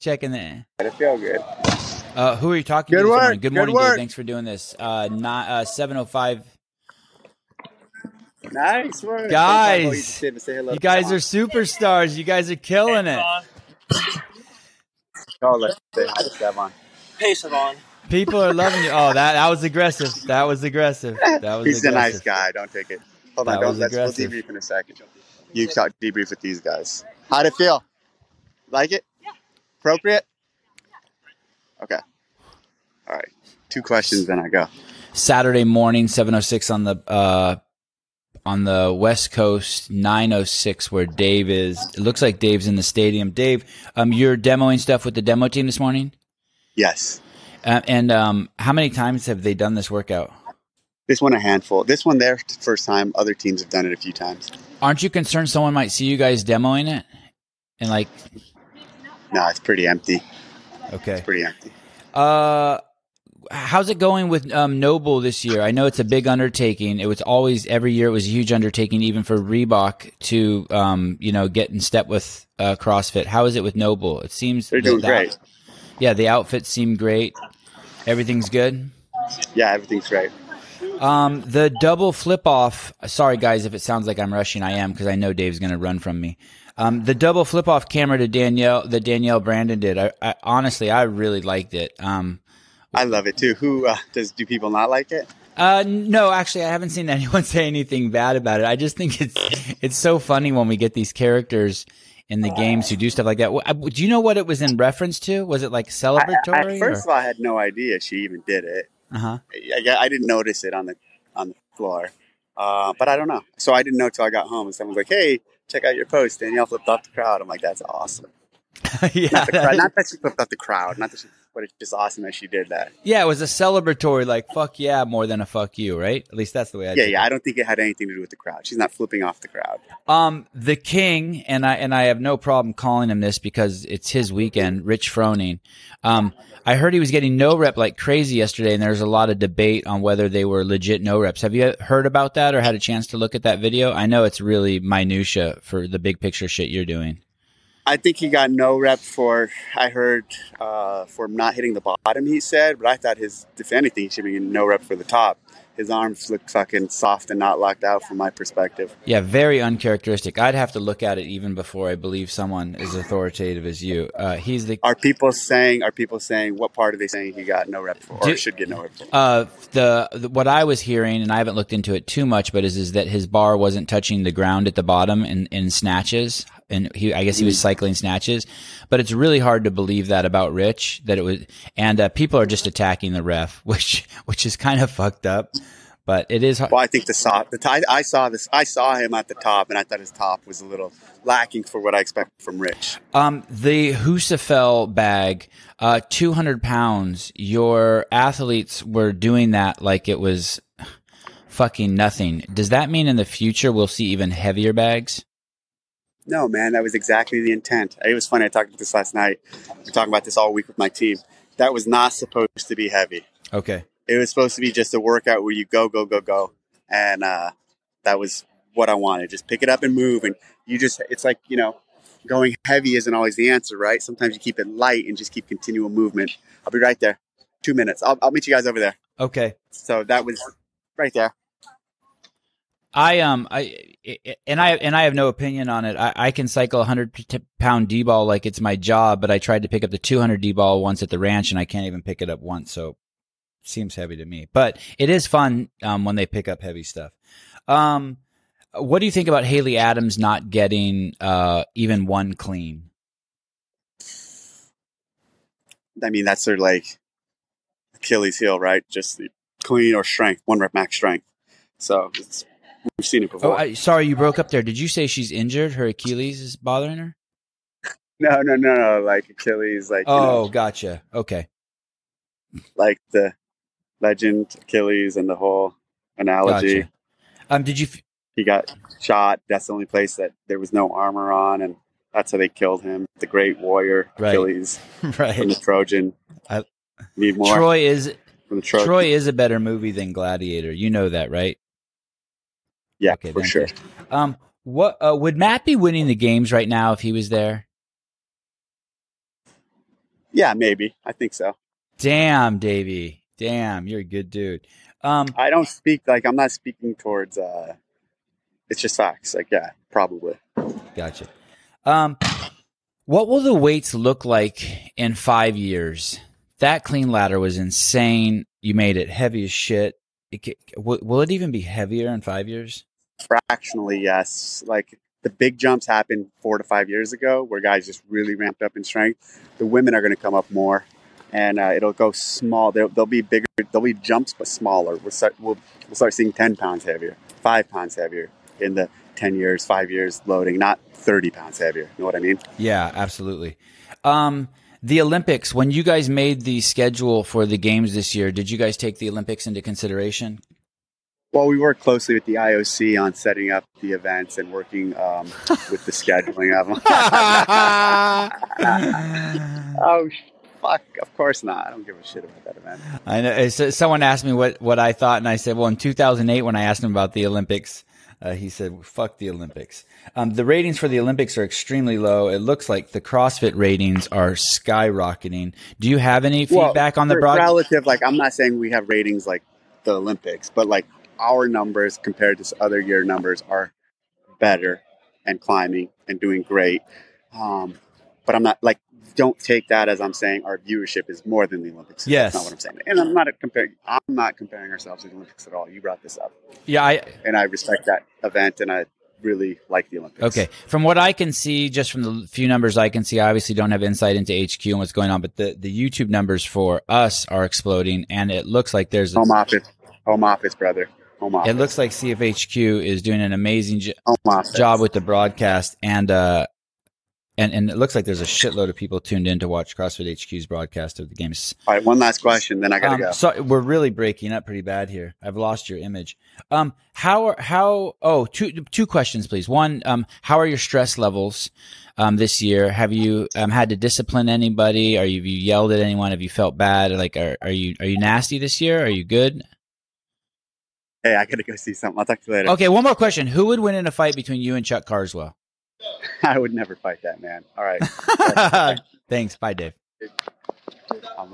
checking in. It feel good. Uh, who are you talking Good to? this work. morning? Good Good morning, work. Dave. Thanks for doing this. Uh, not uh, seven oh five. Nice work. Guys, Say hello You guys are superstars. You guys are killing it. Oh, let's say hi to Devon. Hey, Sevan. People are loving you. Oh, that that was aggressive. That was aggressive. That was aggressive. He's a nice guy. Don't take it. Hold That on. Don't, was let's, we'll aggressive. debrief in a second. You talk debrief with these guys. How'd it feel? Like it? Appropriate? Okay. All right. Two questions, then I go. Saturday morning, seven oh six on the uh, on the West Coast, nine oh six where Dave is. It looks like Dave's in the stadium. Dave, um, you're demoing stuff with the demo team this morning. Yes. Uh, and um, how many times have they done this workout? This one a handful. This one their first time. Other teams have done it a few times. Aren't you concerned someone might see you guys demoing it? And like, No, it's pretty empty. okay. It's pretty empty. Uh, how's it going with um, NOBULL this year? I know it's a big undertaking. It was always every year it was a huge undertaking, even for Reebok to um, you know get in step with uh, CrossFit. How is it with NOBULL? It seems They're doing the- great. Yeah, the outfits seem great. Everything's good. Yeah, everything's great. Um, the double flip off. Sorry, guys, if it sounds like I'm rushing, I am because I know Dave's going to run from me. Um, the double flip off camera to Danielle that Danielle Brandon did. I, I honestly, I really liked it. Um, I love it too. Who uh, does? Do people not like it? Uh, no, actually, I haven't seen anyone say anything bad about it. I just think it's it's so funny when we get these characters in the games who do stuff like that. Uh, Do you know what it was in reference to? Was it like I, celebratory? at first of all, I had no idea she even did it. Uh huh. I, I didn't notice it on the on the floor, uh, but I don't know. So I didn't know till I got home, and someone was like, "Hey, check out your post." Danielle flipped off the crowd. I'm like, "That's awesome." yeah, Not, crowd, not that she flipped off the crowd, not that she, but it's just awesome that she did that. yeah. It was a celebratory, like fuck yeah, more than a fuck you, right? At least that's the way I. yeah, yeah. it. I don't think it had anything to do with the crowd. She's not flipping off the crowd. Um, the king, and I and I have no problem calling him this because it's his weekend. Rich Froning. Um, I heard he was getting no rep like crazy yesterday, and there's a lot of debate on whether they were legit no reps. Have you heard about that or had a chance to look at that video? I know it's really minutia for the big picture shit you're doing. I think he got no rep for. I heard uh, for not hitting the bottom. He said, but I thought his, if anything, he should be getting no rep for the top. His arms look fucking soft and not locked out from my perspective. Yeah, very uncharacteristic. I'd have to look at it even before I believe someone as authoritative as you. Uh, he's the Are people saying? Are people saying? What part are they saying he got no rep for, or Do- should get no rep for? Uh, the, the what I was hearing, and I haven't looked into it too much, but is is that his bar wasn't touching the ground at the bottom in, in snatches, and he I guess he was cycling snatches, but it's really hard to believe that about Rich that it was, and uh, people are just attacking the ref, which which is kind of fucked up, but it is. hard. Well, I think the top. The t- I saw this. I saw him at the top, and I thought his top was a little lacking for what I expect from Rich. Um, the Husafell bag, uh, 200 pounds. Your athletes were doing that like it was fucking nothing. Does that mean in the future we'll see even heavier bags? No, man, that was exactly the intent. It was funny. I talked about this last night. We're talking about this all week with my team. That was not supposed to be heavy. Okay. It was supposed to be just a workout where you go, go, go, go, and uh, that was what I wanted. Just pick it up and move, and you just. It's like you know, going heavy isn't always the answer, right? Sometimes you keep it light and just keep continual movement. I'll be right there. Two minutes. I'll, I'll meet you guys over there. Okay. So that was right there. I um I and I and I have no opinion on it. I, I can cycle a hundred pound d ball like it's my job, but I tried to pick up the two hundred d ball once at the ranch and I can't even pick it up once. So seems heavy to me, but it is fun um, when they pick up heavy stuff. Um, what do you think about Haley Adams not getting uh, even one clean? I mean, that's their like Achilles heel, right? Just clean or strength, one rep max strength. So it's, we've seen it Oh, before. I, sorry, you broke up there. Did you say she's injured? Her Achilles is bothering her? no, no, no, no. Like Achilles, like you Oh, know, gotcha. Okay, like the legend Achilles and the whole analogy. gotcha. Um, did you? F- He got shot. That's the only place that there was no armor on, and that's how they killed him. The great warrior Achilles, Right. Achilles from the. Trojan. I- Need more Troy is from the Trojan. Troy is a better movie than Gladiator. You know that, right? Yeah, Okay, for sure. Um, what uh, would Matt be winning the games right now if he was there? Yeah, maybe. I think so. Damn, Davey. Damn, you're a good dude. Um, I don't speak like I'm not speaking towards. uh It's just facts. Like, yeah, probably. Gotcha. Um, what will the weights look like in five years? That clean ladder was insane. You made it heavy as shit. It, will, will it even be heavier in five years? Fractionally, yes. Like the big jumps happened four to five years ago, where guys just really ramped up in strength. The women are going to come up more, and uh, it'll go small. There'll, there'll be bigger. There'll be jumps, but smaller. We'll start. We'll, we'll start seeing ten pounds heavier, five pounds heavier in the ten years, five years loading, not thirty pounds heavier. You know what I mean? Yeah, absolutely. Um, the Olympics, when you guys made the schedule for the games this year, did you guys take the Olympics into consideration? Well, we work closely with the IOC on setting up the events and working um, with the scheduling of them. oh, fuck! Of course not. I don't give a shit about that event. I know. Someone asked me what, what I thought, and I said, well, in 2008, when I asked him about the Olympics, uh, he said, fuck the Olympics. Um, the ratings for the Olympics are extremely low. It looks like the CrossFit ratings are skyrocketing. Do you have any Well, feedback on the broad? relative. Like, I'm not saying we have ratings like the Olympics, but like our numbers compared to other year numbers are better and climbing and doing great. Um, but I'm not like don't take that as I'm saying our viewership is more than the Olympics. Yes. That's not what I'm saying. And I'm not comparing. I'm not comparing ourselves to the Olympics at all. You brought this up, yeah, I, and I respect that event, and I really like the Olympics. Okay. From what I can see, just from the few numbers I can see, I obviously don't have insight into HQ and what's going on, but the, the YouTube numbers for us are exploding, and it looks like there's a, Home office, home office, brother. Home office. it looks like CFHQ is doing an amazing jo- job with the broadcast, and uh, and and it looks like there's a shitload of people tuned in to watch CrossFit HQ's broadcast of the games. All right, one last question, then I gotta Um, go. So we're really breaking up pretty bad here. I've lost your image. Um, how are how? Oh, two two questions, please. One, um, how are your stress levels um, this year? Have you um, had to discipline anybody? Are you, have you yelled at anyone? Have you felt bad? Like, are, are you are you nasty this year? Are you good? Hey, I gotta go see something. I'll talk to you later. Okay, one more question. Who would win in a fight between you and Chuck Carswell? I would never fight that man. All right. Thanks. Bye, Dave. I'm